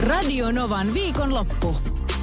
Radio Novan viikonloppu.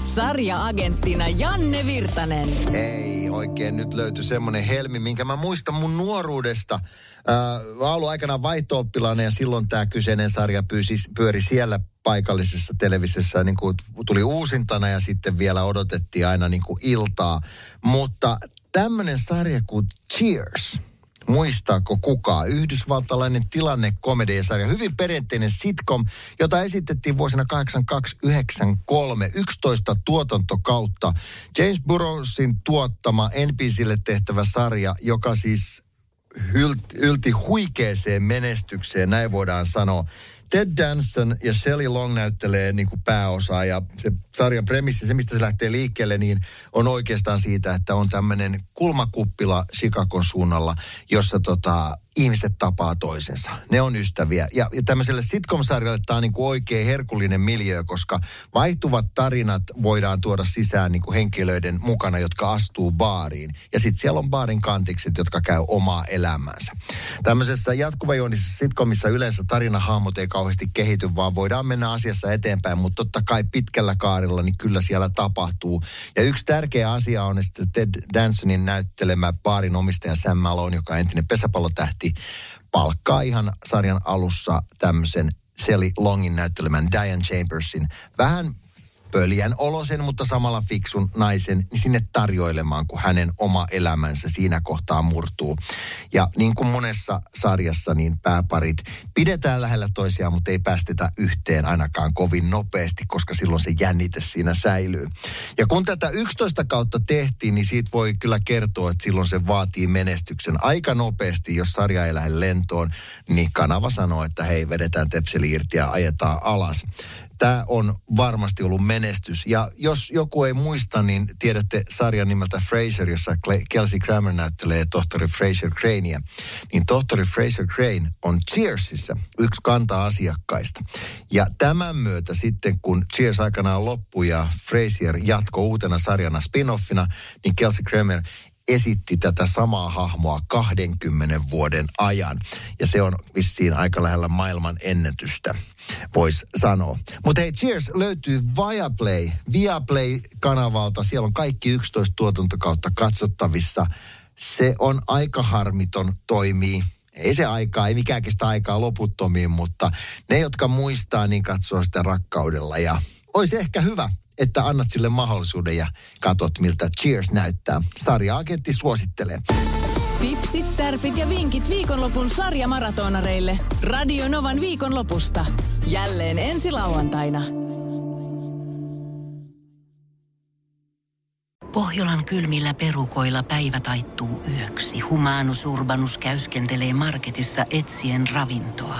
Sarja-agenttina Janne Virtanen. Ei oikein nyt löytyi semmoinen helmi, minkä mä muistan mun nuoruudesta. Äh, mä ollut aikanaan vaihto ja silloin tämä kyseinen sarja pyysi, pyöri siellä paikallisessa televisiossa niin kuin tuli uusintana ja sitten vielä odotettiin aina niin kuin iltaa. Mutta tämmöinen sarja kuin Cheers – Muistaako kukaan? Yhdysvaltalainen tilannekomediasarja, hyvin perinteinen sitcom, jota esitettiin vuosina 8293, 11 tuotantokautta. James Burrowsin tuottama NBClle tehtävä sarja, joka siis ylti huikeeseen menestykseen, näin voidaan sanoa. Ted Danson ja Shelley Long näyttelee niin kuin pääosaa ja se sarjan premissi, se mistä se lähtee liikkeelle, niin on oikeastaan siitä, että on tämmöinen kulmakuppila Chicagon suunnalla, jossa tota, ihmiset tapaa toisensa. Ne on ystäviä. Ja, ja tämmöiselle sitcom-sarjalle tämä on niin kuin oikein herkullinen miljö, koska vaihtuvat tarinat voidaan tuoda sisään niin kuin henkilöiden mukana, jotka astuu baariin. Ja sitten siellä on baarin kantikset, jotka käy omaa elämäänsä. Tämmöisessä jatkuvajuonisessa sitcomissa yleensä tarinahahmot ei kauheasti kehity, vaan voidaan mennä asiassa eteenpäin, mutta totta kai pitkällä kaarilla niin kyllä siellä tapahtuu. Ja yksi tärkeä asia on, että Ted Dansonin näyttelemä baarin omistaja Sam Malone, joka on entinen pesäpallotähti, palkkaa ihan sarjan alussa tämmöisen Sally Longin näyttelemän Diane Chambersin. Vähän pöljän olosen, mutta samalla fiksun naisen sinne tarjoilemaan, kun hänen oma elämänsä siinä kohtaa murtuu. Ja niin kuin monessa sarjassa, niin pääparit pidetään lähellä toisiaan, mutta ei päästetä yhteen ainakaan kovin nopeasti, koska silloin se jännite siinä säilyy. Ja kun tätä 11 kautta tehtiin, niin siitä voi kyllä kertoa, että silloin se vaatii menestyksen aika nopeasti, jos sarja ei lähde lentoon, niin kanava sanoo, että hei, vedetään tepseli irti ja ajetaan alas tämä on varmasti ollut menestys. Ja jos joku ei muista, niin tiedätte sarjan nimeltä Fraser, jossa Kelsey Grammer näyttelee tohtori Fraser Cranea. Niin tohtori Fraser Crane on Cheersissa yksi kanta asiakkaista. Ja tämän myötä sitten, kun Cheers aikanaan loppui ja Fraser jatkoi uutena sarjana spin-offina, niin Kelsey Grammer esitti tätä samaa hahmoa 20 vuoden ajan. Ja se on vissiin aika lähellä maailman ennätystä, voisi sanoa. Mutta hei, Cheers löytyy Viaplay, Viaplay-kanavalta. Siellä on kaikki 11 tuotantokautta katsottavissa. Se on aika harmiton, toimii ei se aikaa, ei mikään kestä aikaa loputtomiin, mutta ne, jotka muistaa, niin katsoo sitä rakkaudella. Ja olisi ehkä hyvä, että annat sille mahdollisuuden ja katot, miltä Cheers näyttää. Sarja-agentti suosittelee. Tipsit, tärpit ja vinkit viikonlopun sarjamaratonareille. Radio Novan viikonlopusta. Jälleen ensi lauantaina. Pohjolan kylmillä perukoilla päivä taittuu yöksi. Humanus Urbanus käyskentelee marketissa etsien ravintoa.